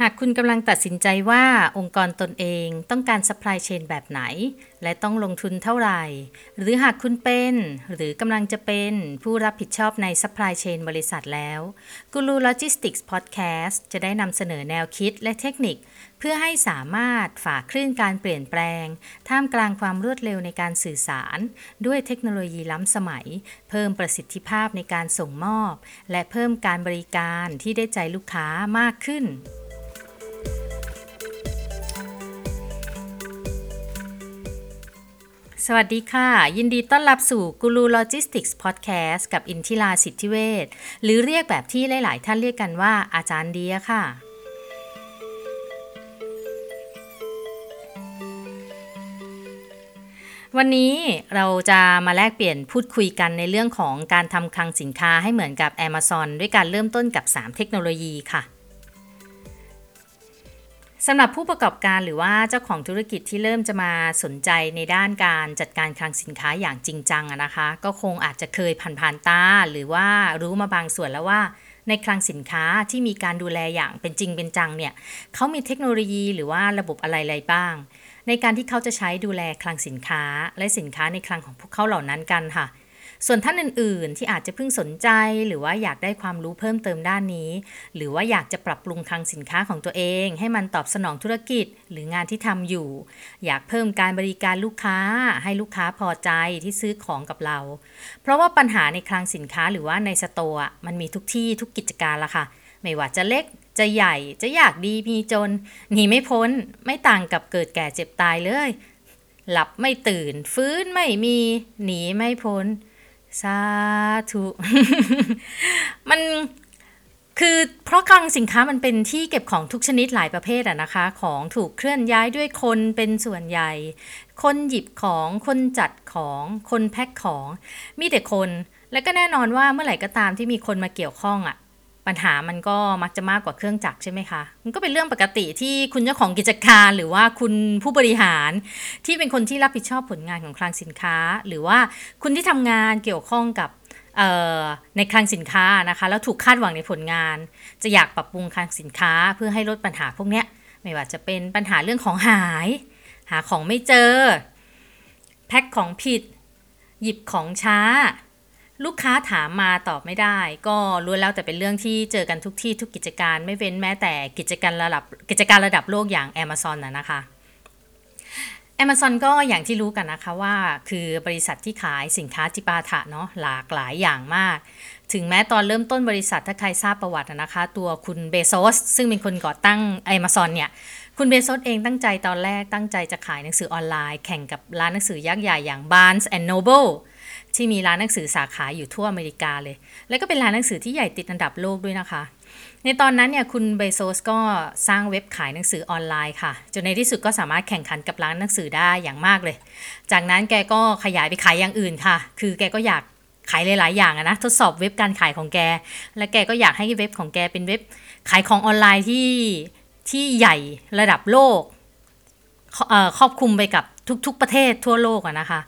หากคุณกำลังตัดสินใจว่าองค์กรตนเองต้องการ supply chain แบบไหน และต้องลงทุนเท่าไหร่ หรือหากคุณเป็น หรือกำลังจะเป็นผู้รับผิดชอบใน supply chain บริษัทแล้ว Guru Logistics Podcast จะได้นำเสนอแนวคิดและเทคนิค เพื่อให้สามารถฝ่าคลื่นการเปลี่ยนแปลง ท่ามกลางความรวดเร็วในการสื่อสาร ด้วยเทคโนโลยีล้ำสมัย เพิ่มประสิทธิภาพในการส่งมอบ และเพิ่มการบริการที่ได้ใจลูกค้ามากขึ้น สวัสดีค่ะ ยินดีต้อนรับสู่กูรูโลจิสติกส์พอดแคสต์กับอินทิราสิทธิเวชหรือเรียกแบบที่หลาย ๆ ท่านเรียกกันว่าอาจารย์เดียค่ะ วันนี้เราจะมาแลกเปลี่ยนพูดคุยกันในเรื่องของการทำคลังสินค้าให้เหมือนกับ Amazon ด้วยการเริ่มต้นกับ 3 เทคโนโลยีค่ะ สำหรับผู้ประกอบการหรือว่าเจ้าของธุรกิจที่เริ่มจะมาสนใจในด้านการจัดการคลังสินค้าอย่างจริงจังนะคะ ก็คงอาจจะเคยผ่านๆตา หรือว่ารู้มาบางส่วนแล้วว่า ในคลังสินค้าที่มีการดูแลอย่างเป็นจริงเป็นจังเนี่ยเขามีเทคโนโลยีหรือว่าระบบอะไรๆบ้าง ในการที่เขาจะใช้ดูแลคลังสินค้า และสินค้าในคลังของพวกเขาเหล่านั้นกันค่ะ ส่วนท่านอื่น ๆ ที่อาจจะเพิ่งสนใจ หรือว่าอยากได้ความรู้เพิ่มเติมด้านนี้ หรือว่าอยากจะปรับปรุงคลังสินค้าของตัวเอง ให้มันตอบสนองธุรกิจ หรืองานที่ทำอยู่ อยากเพิ่มการบริการลูกค้า ให้ลูกค้าพอใจที่ซื้อของกับเรา เพราะว่าปัญหาในคลังสินค้าหรือว่าในสโตร์มันมีทุกที่ทุกกิจการละค่ะ ไม่ว่าจะเล็กจะใหญ่จะอยากดีมีจนหนีไม่พ้นไม่ต่างกับเกิดแก่เจ็บตายเลย หลับไม่ตื่น ฟื้นไม่มี หนีไม่พ้น สาธุมันคือเพราะคลังสินค้ามันเป็นที่เก็บของทุกชนิดหลายประเภทอะนะคะ ของถูกเคลื่อนย้ายด้วยคนเป็นส่วนใหญ่ คนหยิบของคนจัดของคนแพ็คของ มีแต่คน และก็แน่นอนว่าเมื่อไหร่ก็ตามที่มีคนมาเกี่ยวข้องอะ ปัญหามันก็มักจะมากกว่าเครื่องจักรใช่ไหมคะ มันก็เป็นเรื่องปกติที่คุณเจ้าของกิจการหรือว่าคุณผู้บริหาร ที่เป็นคนที่รับผิดชอบผลงานของคลังสินค้า หรือว่าคุณที่ทำงานเกี่ยวข้องกับในคลังสินค้านะคะแล้วถูกคาดหวังในผลงาน จะอยากปรับปรุงคลังสินค้าเพื่อให้ลดปัญหาพวกนี้ไม่ว่าจะเป็นปัญหาเรื่องของหาย หาของไม่เจอ แพ็คของผิด หยิบของช้า ลูกค้าถามมาตอบไม่ได้ ก็รู้แล้วแต่เป็นเรื่องที่เจอกันทุกที่ทุกกิจการไม่เว้นแม้แต่กิจการระดับกิจการระดับโลกอย่าง Amazon นะนะคะ Amazon ก็อย่างที่รู้กันนะคะว่า คือบริษัทที่ขายสินค้าจิปาถะเนาะหลากหลายอย่างมาก ถึงแม้ตอนเริ่มต้นบริษัทถ้าใครทราบประวัตินะคะ ตัวคุณเบโซสซึ่งเป็นคนก่อตั้ง Amazon เนี่ยคุณเบโซสเองตั้งใจตอนแรกตั้งใจจะขายหนังสือออนไลน์แข่งกับร้านหนังสือยักษ์ใหญ่อย่าง Barnes and Noble ที่มีร้านหนังสือสาขาอยู่ทั่วอเมริกาเลย แล้วก็เป็นร้านหนังสือที่ใหญ่ติดอันดับโลกด้วยนะคะ ในตอนนั้นเนี่ยคุณเบโซสก็สร้างเว็บขายหนังสือออนไลน์ค่ะ จนในที่สุดก็สามารถแข่งขันกับร้านหนังสือได้อย่างมากเลย จากนั้นแกก็ขยายไปขายอย่างอื่นค่ะ คือแกก็อยากขายหลาย ๆ อย่างนะทดสอบเว็บการขายของแก และแกก็อยากให้เว็บของแกเป็นเว็บขายของออนไลน์ที่ที่ใหญ่ระดับโลกครอบคลุมไปกับทุก ๆ ประเทศทั่วโลกนะคะ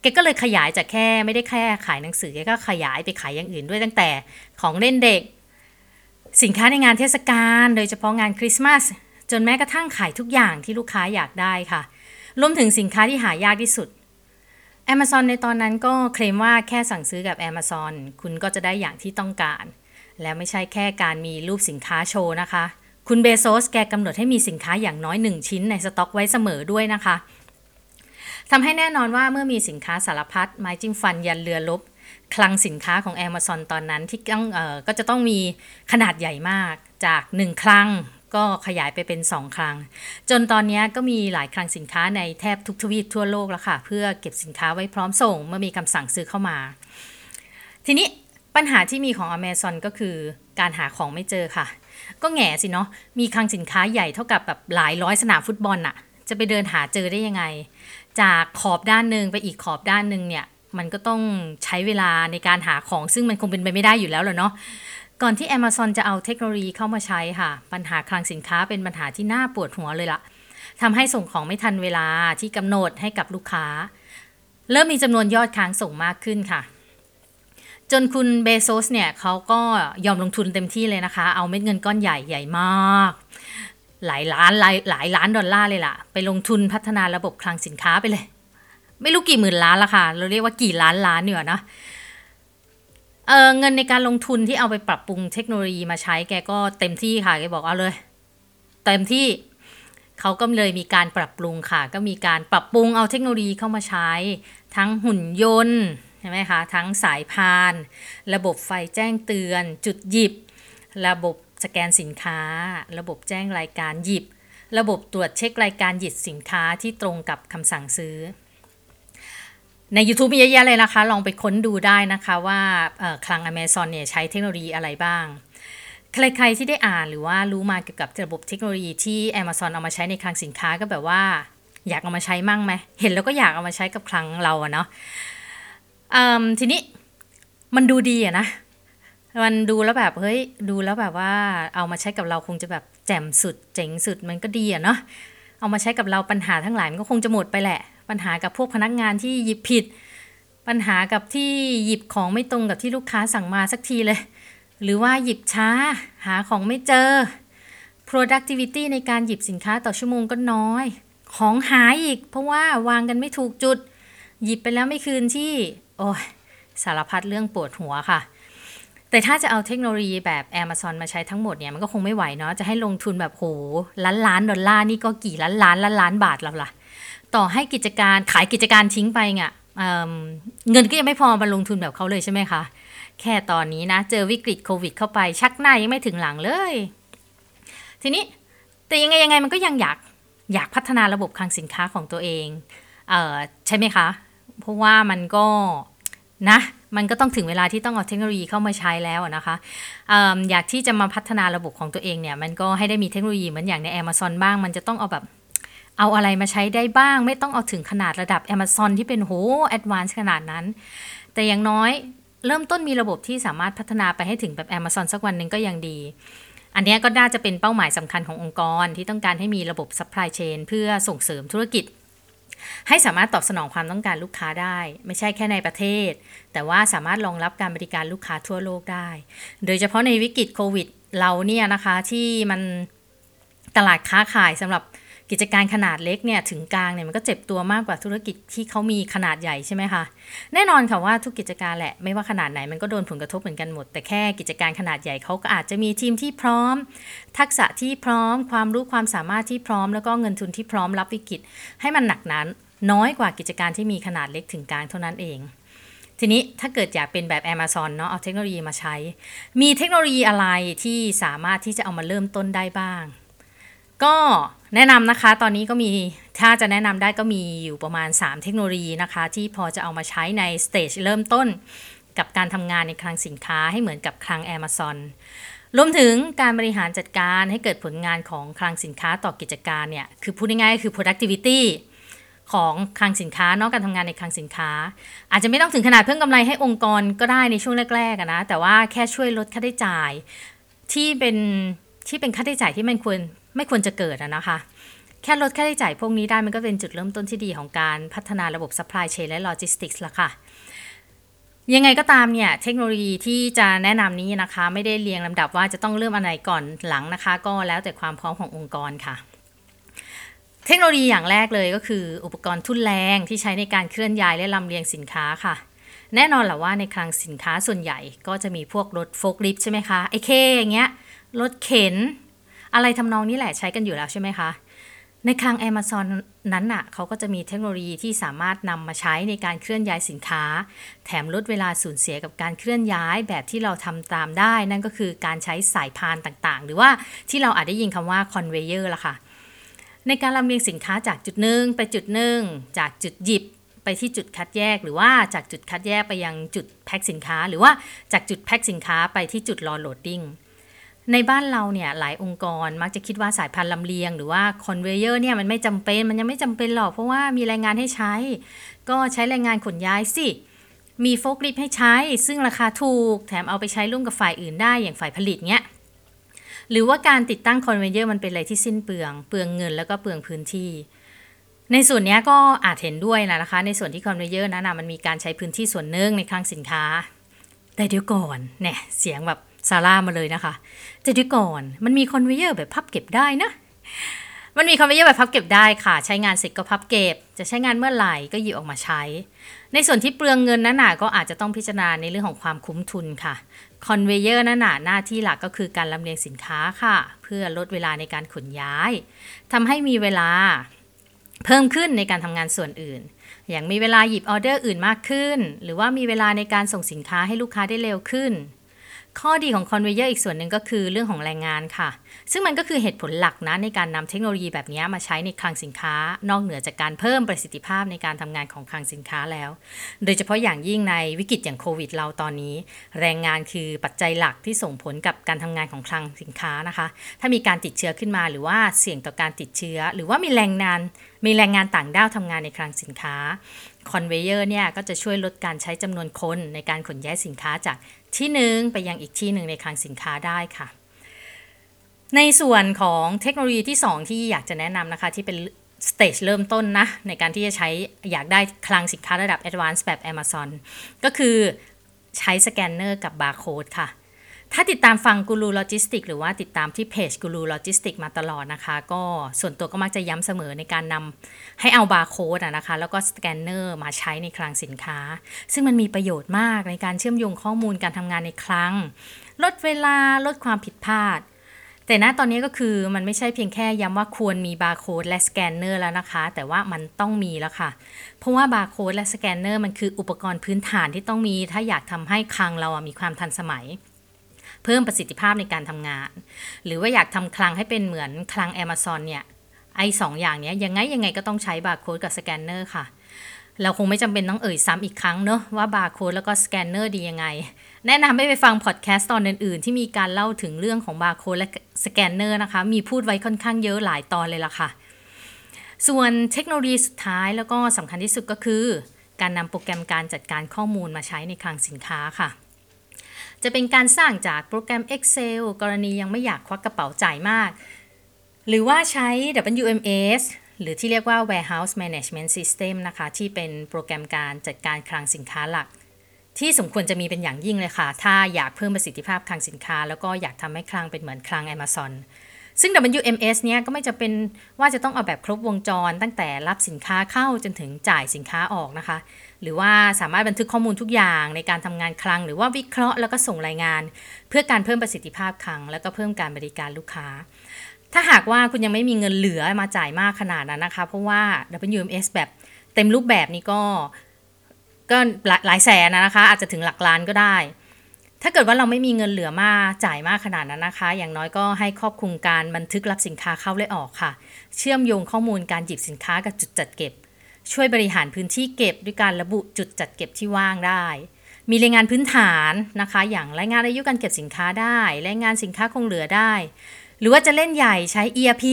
แกก็เลยขยายจากแค่ไม่ได้แค่ขายหนังสือแกก็ขยายไปขายอย่างอื่นด้วยตั้งแต่ของเล่นเด็ก สินค้าในงานเทศกาลโดยเฉพาะงานคริสต์มาสจนแม้กระทั่งขายทุกอย่างที่ลูกค้าอยากได้ค่ะ รวมถึงสินค้าที่หายากที่สุด Amazon ในตอนนั้นก็เคลมว่าแค่สั่งซื้อกับ Amazon คุณก็จะได้อย่างที่ต้องการ และไม่ใช่แค่การมีรูปสินค้าโชว์นะคะ คุณเบโซสแกกำหนดให้มีสินค้าอย่างน้อย 1 ชิ้นในสต็อกไว้เสมอด้วยนะคะ ทำให้แน่นอนว่าเมื่อมีสินค้าสารพัดไม้จิ้มฟันยันเรือลบคลังสินค้าของ Amazon ตอนนั้นที่ต้องออก็จะต้องมีขนาดใหญ่มากจาก 1 คลังก็ขยายไปเป็น 2 คลัง จนตอนนี้ก็มีหลายคลังสินค้าในแทบทุกทวีปทั่วโลกแล้วค่ะ เพื่อเก็บสินค้าไว้พร้อมส่ง เมื่อมีคำสั่งซื้อเข้ามา ทีนี้ปัญหาที่มีของ Amazon ก็คือการหาของไม่เจอค่ะ ก็แง่สิเนาะมีคลังสินค้าใหญ่เท่ากับแบบหลายร้อยสนามฟุตบอลอะจะไปเดินหาเจอได้ยังไง จากขอบด้านหนึ่งไปอีกขอบด้านหนึ่งเนี่ย มันก็ต้องใช้เวลาในการหาของซึ่งมันคงเป็นไปไม่ได้อยู่แล้วหละเนาะก่อนที่ Amazon จะเอาเทคโนโลยีเข้ามาใช้ค่ะ ปัญหาคลังสินค้าเป็นปัญหาที่น่าปวดหัวเลยละ่ะทำให้ส่งของไม่ทันเวลาที่กำหนดให้กับลูกค้า เริ่มมีจำนวนยอดค้างส่งมากขึ้นค่ะ จนคุณเบโซสเนี่ยเขาก็ยอมลงทุนเต็มที่เลยนะคะ เอาเม็ดเงินก้อนใหญ่ใหญ่มาก หลายล้านหลายหลายล้านดอลลาร์เลยล่ะ ไปลงทุนพัฒนาระบบคลังสินค้าไปเลย ไม่รู้กี่หมื่นล้านละค่ะ เราเรียกว่ากี่ล้านล้านเนี่ยนะเออเงินในการลงทุนที่เอาไปปรับปรุงเทคโนโลยีมาใช้แกก็เต็มที่ค่ะแกบอกเอาเลย เต็มที่เขาก็เลยมีการปรับปรุงค่ะ ก็มีการปรับปรุงเอาเทคโนโลยีเข้ามาใช้ ทั้งหุ่นยนต์ใช่ไหมคะทั้งสายพาน ระบบไฟแจ้งเตือน จุดหยิบ ระบบ สแกนสินค้า ระบบแจ้งรายการหยิบ ระบบตรวจเช็ครายการหยิบสินค้าที่ตรงกับคำสั่งซื้อ ใน YouTube มีเยอะแยะเลยนะคะ ลองไปค้นดูได้นะคะว่าคลัง Amazon เนี่ยใช้เทคโนโลยีอะไรบ้าง ใครๆที่ได้อ่านหรือว่ารู้มาเกี่ยวกับระบบเทคโนโลยีที่ Amazon เอามาใช้ในคลังสินค้าก็แบบว่าอยากเอามาใช้มั่งไหม เห็นแล้วก็อยากเอามาใช้กับคลังเราอะเนาะทีนี้มันดูดีอะนะ มันดูแล้วแบบเฮ้ยดูแล้วแบบว่าเอามาใช้กับเราคงจะแบบแจ่มสุดเจ๋งสุดมันก็ดีอะเนาะเอามาใช้กับเราปัญหาทั้งหลายมันก็คงจะหมดไปแหละ ปัญหากับพวกพนักงานที่หยิบผิด ปัญหากับที่หยิบของไม่ตรงกับที่ลูกค้าสั่งมาสักทีเลย หรือว่าหยิบช้าหาของไม่เจอ productivity ในการหยิบสินค้าต่อชั่วโมงก็น้อย ของหายอีก เพราะว่าวางกันไม่ถูกจุด หยิบไปแล้วไม่คืนที่ โอ้ยสารพัดเรื่องปวดหัวค่ะ แต่ถ้าจะเอาเทคโนโลยีแบบ Amazon มาใช้ทั้งหมดเนี่ยมันก็คงไม่ไหวเนาะจะให้ลงทุนแบบโหล้านล้านดอลลาร์นี่ก็กี่ล้านล้านล้านล้านบาทแล้วล่ะ ต่อให้กิจการขายกิจการทิ้งไปเนี่ยเเงินก็ยังไม่พอมาลงทุนแบบเขาเลยใช่ไหมคะ แค่ตอนนี้นะ เจอวิกฤตโควิดเข้าไปชักหน้ายังไม่ถึงหลังเลย ทีนี้แต่ยังไงยังไงมันก็ยังอยากอยากพัฒนาระบบคลังสินค้าของตัวเองเออใช่ไหมคะ เพราะว่ามันก็นะ มันก็ต้องถึงเวลาที่ต้องเอาเทคโนโลยีเข้ามาใช้แล้วนะคะออยากที่จะมาพัฒนาระบบของตัวเองเนี่ย มันก็ให้ได้มีเทคโนโลยีเหมือนอย่างใน Amazon บ้าง มันจะต้องเอาแบบเอาอะไรมาใช้ได้บ้าง ไม่ต้องเอาถึงขนาดระดับ Amazon ที่เป็นโห advance ขนาดนั้น แต่อย่างน้อยเริ่มต้นมีระบบที่สามารถพัฒนาไปให้ถึงแบบ Amazon สักวันหนึ่งก็ยังดี อันนี้ก็น่าจะเป็นเป้าหมายสำคัญขององค์กรที่ต้องการให้มีระบบ supply chain เพื่อส่งเสริมธุรกิจ ให้สามารถตอบสนองความต้องการลูกค้าได้ ไม่ใช่แค่ในประเทศ แต่ว่าสามารถรองรับการบริการลูกค้าทั่วโลกได้ โดยเฉพาะในวิกฤตโควิดเราเนี่ยนะคะที่มันตลาดค้าขายสำหรับ กิจการขนาดเล็กเนี่ยถึงกลางเนี่ยมันก็เจ็บตัวมากกว่าธุรกิจที่เขามีขนาดใหญ่ใช่ไหมคะแน่นอนค่ะว่าทุกกิจการแหละไม่ว่าขนาดไหนมันก็โดนผลกระทบเหมือนกันหมด แต่แค่กิจการขนาดใหญ่เขาก็อาจจะมีทีมที่พร้อม ทักษะที่พร้อม ความรู้ความสามารถที่พร้อม แล้วก็เงินทุนที่พร้อมรับวิกฤต ให้มันหนักหนน้อยกว่ากิจการที่มีขนาดเล็กถึงกลางเท่านั้นเองทีนี้ถ้าเกิดอยากเป็นแบบ Amazon เนาะเอาเทคโนโลยีมาใช้ มีเทคโนโลยีอะไรที่สามารถที่จะเอามาเริ่มต้นได้บ้าง ก็ แนะนำนะคะตอนนี้ก็มีถ้าจะแนะนำได้ก็มีอยู่ประมาณ 3 เทคโนโลยีนะคะ ที่พอจะเอามาใช้ในสเตจเริ่มต้น กับการทำงานในคลังสินค้าให้เหมือนกับคลัง Amazon รวมถึงการบริหารจัดการให้เกิดผลงานของคลังสินค้าต่อกิจการเนี่ยคือพูดง่ายๆคือ productivity ของคลังสินค้านอกการทำงานในคลังสินค้า อาจจะไม่ต้องถึงขนาดเพิ่มกำไรให้องค์กรก็ได้ในช่วงแรกๆนะแต่ว่าแค่ช่วยลดค่าใช้จ่าย ที่เป็นที่เป็นค่าใช้จ่ายที่มันควร ไม่ควรจะเกิดอะนะคะ แค่ลดค่าใช้จ่ายพวกนี้ได้มันก็เป็นจุดเริ่มต้นที่ดีของการพัฒนาระบบ supply chain และ logistics ละค่ะยังไงก็ตามเนี่ยเทคโนโลยีที่จะแนะนำนี้นะคะ ไม่ได้เรียงลำดับว่าจะต้องเริ่มอะไรก่อนหลังนะคะ ก็แล้วแต่ความพร้อมขององค์กรค่ะ เทคโนโลยีอย่างแรกเลยก็คือ อุปกรณ์ทุ่นแรงที่ใช้ในการเคลื่อนย้ายและลำเลียงสินค้าค่ะ แน่นอนแหละว่าในคลังสินค้าส่วนใหญ่ก็จะมีพวกรถโฟกลิฟต์ใช่ไหมคะไอ้เคอย่างเงี้ยรถเข็น อะไรทำนองนี้แหละใช้กันอยู่แล้วใช่ไหมคะ ในคลัง Amazon นั้นน่ะเขาก็จะมีเทคโนโลยีที่สามารถนำมาใช้ในการเคลื่อนย้ายสินค้า แถมลดเวลาสูญเสียกับการเคลื่อนย้ายแบบที่เราทำตามได้ นั่นก็คือการใช้สายพานต่างๆ หรือว่าที่เราอาจได้ยินคำว่า conveyor ละค่ะ ในการลำเลียงสินค้าจากจุดหนึ่งไปจุดหนึ่งจากจุดหยิบไปที่จุดคัดแยกหรือว่าจากจุดคัดแยกไปยังจุดแพ็คสินค้า หรือว่าจากจุดแพ็คสินค้าไปที่จุดรอ loading ในบ้านเราเนี่ยหลายองค์กรมักจะคิดว่าสายพันธุ์ลำเลียง หรือว่า conveyor เนี่ยมันไม่จำเป็นมันยังไม่จำเป็นหรอก เพราะว่ามีแรงงานให้ใช้ ก็ใช้แรงงานขนย้ายสิ มีโฟกลิฟให้ใช้ ซึ่งราคาถูก แถมเอาไปใช้ร่วมกับฝ่ายอื่นได้อย่างฝ่ายผลิตเนี้ยหรือว่าการติดตั้ง conveyor มันเป็นอะไรที่สิ้นเปลือง เปลืองเงินแล้วก็เปลืองพื้นที่ ในส่วนนี้ก็อาจเห็นด้วยนะคะ ในส่วนที่ conveyor นั้นนะมันมีการใช้พื้นที่ส่วนหนึ่งในคลังสินค้า แต่เดี๋ยวก่อนเนี่ยเสียงแบบ ซาร่ามาเลยนะคะแต่เดี๋ยวก่อนมันมี conveyor แบบพับเก็บได้นะ มันมี conveyor แบบพับเก็บได้ค่ะ ใช้งานเสร็จก็พับเก็บ จะใช้งานเมื่อไหร่ก็หยิบออกมาใช้ ในส่วนที่เปลืองเงินนั้นน่ะก็อาจจะต้องพิจารณาในเรื่องของความคุ้มทุนค่ะconveyor นั่นน่ะหน้าที่หลักก็คือการลำเลียงสินค้าค่ะ เพื่อลดเวลาในการขนย้ายทำให้มีเวลาเพิ่มขึ้นในการทำงานส่วนอื่น อย่างมีเวลาหยิบออเดอร์อื่นมากขึ้น หรือว่ามีเวลาในการส่งสินค้าให้ลูกค้าได้เร็วขึ้น ข้อดีของ conveyor อีกส่วนหนึ่งก็คือเรื่องของแรงงานค่ะ ซึ่งมันก็คือเหตุผลหลักนะในการนำเทคโนโลยีแบบนี้มาใช้ในคลังสินค้า นอกเหนือจากการเพิ่มประสิทธิภาพในการทำงานของคลังสินค้าแล้ว โดยเฉพาะอย่างยิ่งในวิกฤตอย่างโควิดเราตอนนี้ แรงงานคือปัจจัยหลักที่ส่งผลกับการทำงานของคลังสินค้านะคะ ถ้ามีการติดเชื้อขึ้นมาหรือว่าเสี่ยงต่อการติดเชื้อ หรือว่ามีแรงงานมีแรงงานต่างด้าวทำงานในคลังสินค้าคอนเวเยอร์เนี่ยก็จะช่วยลดการใช้จำนวนคนในการขนย้ายสินค้าจาก ที่หนึ่งไปยังอีกที่หนึ่งในคลังสินค้าได้ค่ะ ในส่วนของเทคโนโลยีที่ 2 ที่อยากจะแนะนำนะคะที่เป็นstage เริ่มต้นนะ ในการที่จะใช้อยากได้คลังสินค้าระดับ Advanced แบบ Amazon ก็คือใช้สแกนเนอร์กับบาร์โค้ดค่ะ ถ้าติดตามฟังกูรูโลจิสติกหรือว่าติดตามที่เพจกูรูโลจิสติกมาตลอดนะคะ ก็ส่วนตัวก็มักจะย้ำเสมอในการนำให้เอาบาร์โค้ดนะคะ แล้วก็สแกนเนอร์มาใช้ในคลังสินค้า ซึ่งมันมีประโยชน์มากในการเชื่อมโยงข้อมูลการทำงานในคลัง ลดเวลาลดความผิดพลาด แต่ณตอนนี้ก็คือมันไม่ใช่เพียงแค่ย้ำว่าควรมีบาร์โค้ดและสแกนเนอร์แล้วนะคะ แต่ว่ามันต้องมีแล้วค่ะ เพราะว่าบาร์โค้ดและสแกนเนอร์มันคืออุปกรณ์พื้นฐานที่ต้องมี ถ้าอยากทำให้คลังเรามีความทันสมัย เพิ่มประสิทธิภาพในการทำงาน หรือว่าอยากทำคลังให้เป็นเหมือนคลัง Amazon เนี่ยไอ้สองอย่างนี้ยังไงยังไงก็ต้องใช้บาร์โค้ดกับสแกนเนอร์ค่ะ เราคงไม่จำเป็นต้องเอ่ยซ้ำอีกครั้งเนอะว่าบาร์โค้ดแล้วก็สแกนเนอร์ดียังไง แนะนำให้ไปฟังพอดแคสต์ตอนอื่นๆ ที่มีการเล่าถึงเรื่องของบาร์โค้ดและสแกนเนอร์นะคะ มีพูดไว้ค่อนข้างเยอะหลายตอนเลยล่ะค่ะ ส่วนเทคโนโลยีสุดท้ายแล้วก็สำคัญที่สุดก็คือ การนำโปรแกรมการจัดการข้อมูลมาใช้ในคลังสินค้าค่ะ จะเป็นการสร้างจากโปรแกรม Excel กรณียังไม่อยากควักกระเป๋าจ่ายมาก หรือว่าใช้ WMS หรือที่เรียกว่า Warehouse Management System นะคะ ที่เป็นโปรแกรมการจัดการคลังสินค้าหลัก ที่สมควรจะมีเป็นอย่างยิ่งเลยค่ะ ถ้าอยากเพิ่มประสิทธิภาพคลังสินค้า แล้วก็อยากทำให้คลังเป็นเหมือนคลัง Amazon ซึ่ง WMS เนี้ยก็ไม่จะเป็นว่าจะต้องเอาแบบครบวงจร ตั้งแต่รับสินค้าเข้าจนถึงจ่ายสินค้าออกนะคะ หรือว่าสามารถบันทึกข้อมูลทุกอย่างในการทำงานคลัง หรือว่าวิเคราะห์แล้วก็ส่งรายงาน เพื่อการเพิ่มประสิทธิภาพคลัง แล้วก็เพิ่มการบริการลูกค้า ถ้าหากว่าคุณยังไม่มีเงินเหลือมาจ่ายมากขนาดนั้นนะคะ เพราะว่า WMS แบบเต็มรูปแบบนี้ก็ก็หลายแสนนะคะ อาจจะถึงหลักล้านก็ได้ ถ้าเกิดว่าเราไม่มีเงินเหลือมาจ่ายมากขนาดนั้นนะคะ อย่างน้อยก็ให้ครอบคลุมการบันทึกรับสินค้าเข้าและออกค่ะ เชื่อมโยงข้อมูลการหยิบสินค้ากับจุดจัดเก็บ ช่วยบริหารพื้นที่เก็บด้วยการระบุจุดจัดเก็บที่ว่างได้ มีรายงานพื้นฐานนะคะ อย่างรายงานอายุการเก็บสินค้าได้รายงานสินค้าคงเหลือได้ หรือว่าจะเล่นใหญ่ใช้ ERP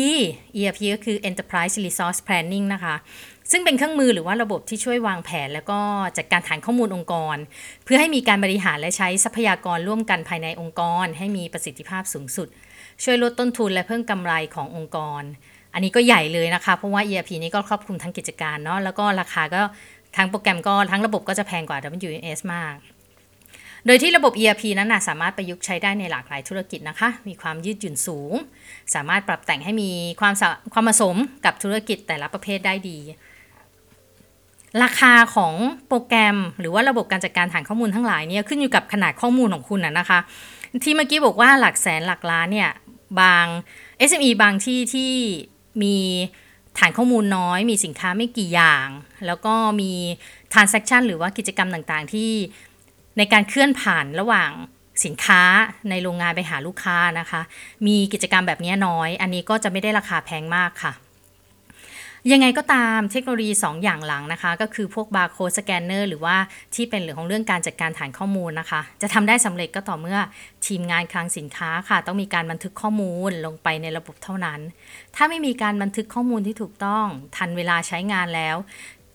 ERP ก็คือ Enterprise Resource Planning นะคะ ซึ่งเป็นเครื่องมือหรือว่าระบบที่ช่วยวางแผน แล้วก็จัดการฐานข้อมูลองค์กร เพื่อให้มีการบริหารและใช้ทรัพยากรร่วมกันภายในองค์กร ให้มีประสิทธิภาพสูงสุด ช่วยลดต้นทุนและเพิ่มกำไรขององค์กร อันนี้ก็ใหญ่เลยนะคะ เพราะว่า ERP นี้ก็ครอบคลุมทั้งกิจการเนาะแล้วก็ราคาก็ทั้งโปรแกรมก็ทั้งระบบก็จะแพงกว่า WMS มาก โดยที่ระบบ ERP นั้นนะสามารถประยุกต์ใช้ได้ในหลากหลายธุรกิจนะคะ มีความยืดหยุ่นสูง สามารถปรับแต่งให้มีความความผสมกับธุรกิจแต่ละประเภทได้ดี ราคาของโปรแกรม หรือว่าระบบการจัดการฐานข้อมูลทั้งหลายเนี่ยขึ้นอยู่กับขนาดข้อมูลของคุณนะนะคะ ที่เมื่อกี้บอกว่าหลักแสนหลักล้านเนี่ยบาง SME บางที่ที่ มีฐานข้อมูลน้อย มีสินค้าไม่กี่อย่าง แล้วก็มี transaction หรือว่ากิจกรรมต่างๆ ที่ในการเคลื่อนผ่านระหว่างสินค้าในโรงงานไปหาลูกค้านะคะ มีกิจกรรมแบบนี้น้อย อันนี้ก็จะไม่ได้ราคาแพงมากค่ะ ยังไงก็ตามเทคโนโลยี 2 อย่างหลังนะคะ ก็คือพวกบาร์โค้ดสแกนเนอร์หรือว่าที่เป็นเรื่องของเรื่องการจัดการฐานข้อมูลนะคะ จะทำได้สำเร็จก็ต่อเมื่อทีมงานคลังสินค้าค่ะ ต้องมีการบันทึกข้อมูลลงไปในระบบเท่านั้น ถ้าไม่มีการบันทึกข้อมูลที่ถูกต้องทันเวลาใช้งานแล้ว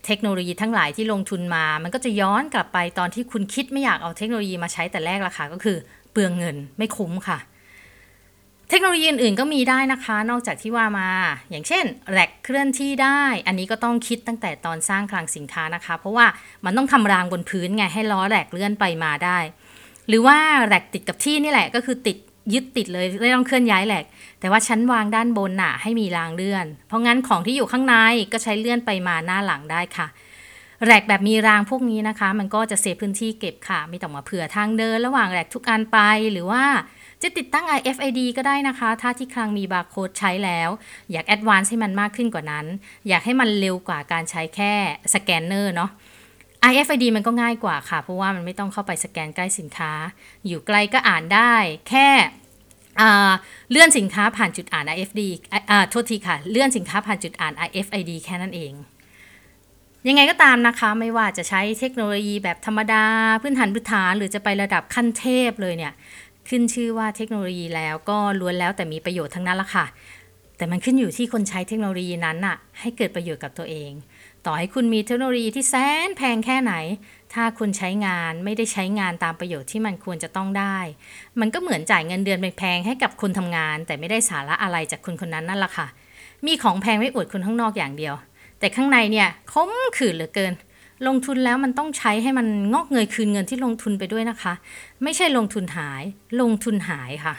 เทคโนโลยีทั้งหลายที่ลงทุนมา มันก็จะย้อนกลับไปตอนที่คุณคิดไม่อยากเอาเทคโนโลยีมาใช้แต่แรกละค่ะก็คือ เปลืองเงินไม่คุ้มค่ะ เทคโนโลยีอื่นๆก็มีได้นะคะ นอกจากที่ว่ามา อย่างเช่นแรกเคลื่อนที่ได้ อันนี้ก็ต้องคิดตั้งแต่ตอนสร้างคลังสินค้านะคะ เพราะว่ามันต้องทำรางบนพื้นไงให้ล้อแรกเลื่อนไปมาได้ หรือว่าแหลกติดกับที่นี่แหละก็คือติดยึดติดเลยไม่ต้องเคลื่อนย้าย rack แต่ว่าชั้นวางด้านบนน่ะให้มีรางเลื่อน เพราะงั้นของที่อยู่ข้างในก็ใช้เลื่อนไปมาหน้าหลังได้ค่ะ rack แบบมีรางพวกนี้นะคะ มันก็จะ save พื้นที่เก็บค่ะ ไม่ต้องมาเผื่อทางเดิน ระหว่าง rack ทุกอันไปหรือว่า จะติดตั้ง RFID ก็ได้นะคะ ถ้าที่คลังมีบาร์โค้ดใช้แล้ว อยาก advance ให้มันมากขึ้นกว่านั้น อยากให้มันเร็วกว่าการใช้แค่สแกนเนอร์เนาะ RFID มันก็ง่ายกว่าค่ะ เพราะว่ามันไม่ต้องเข้าไปสแกนใกล้สินค้า อยู่ไกลก็อ่านได้ แค่เลื่อนสินค้าผ่านจุดอ่าน RFID โทษทีค่ะ เลื่อนสินค้าผ่านจุดอ่าน RFID แค่นั้นเอง ยังไงก็ตามนะคะ ไม่ว่าจะใช้เทคโนโลยีแบบธรรมดา พื้นฐานพื้นฐาน หรือจะไประดับขั้นเทพเลยเนี่ย ขึ้นชื่อว่าเทคโนโลยีแล้วก็ล้วนแล้วแต่มีประโยชน์ทั้งนั้นละค่ะ แต่มันขึ้นอยู่ที่คนใช้เทคโนโลยีนั้นน่ะ ให้เกิดประโยชน์กับตัวเอง ต่อให้คุณมีเทคโนโลยีที่แสนแพงแค่ไหน ถ้าคุณใช้งานไม่ได้ใช้งานตามประโยชน์ที่มันควรจะต้องได้ มันก็เหมือนจ่ายเงินเดือนแพงให้กับคนทำงาน แต่ไม่ได้สาระอะไรจากคนคนนั้นนั่นละค่ะ มีของแพงไว้อวดคนข้างนอกอย่างเดียว แต่ข้างในเนี่ยคมขื่นเหลือเกิน ลงทุนแล้วมันต้องใช้ให้มันงอกเงยคืนเงินที่ลงทุนไปด้วยนะคะ ไม่ใช่ลงทุนหาย ลงทุนหายค่ะ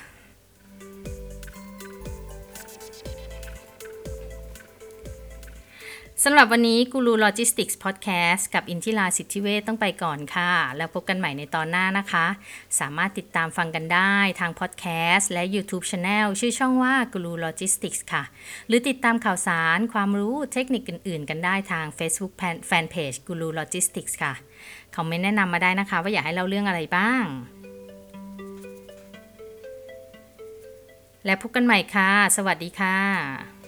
สำหรับวันนี้กูรูโลจิสติกส์พอดแคสต์กับอินทิราสิทธิเวทต้องไปก่อนค่ะ แล้วพบกันใหม่ในตอนหน้านะคะ สามารถติดตามฟังกันได้ทางพอดแคสต์และ YouTube Channel ชื่อช่องว่ากูรูโลจิสติกส์ค่ะ หรือติดตามข่าวสารความรู้เทคนิคอื่นๆ กันได้ทาง Facebook Fanpage กูรูโลจิสติกส์ค่ะ คอมเมนต์แนะนำมาได้นะคะ ว่าอยากให้เล่าเรื่องอะไรบ้าง และพบกันใหม่ค่ะ สวัสดีค่ะ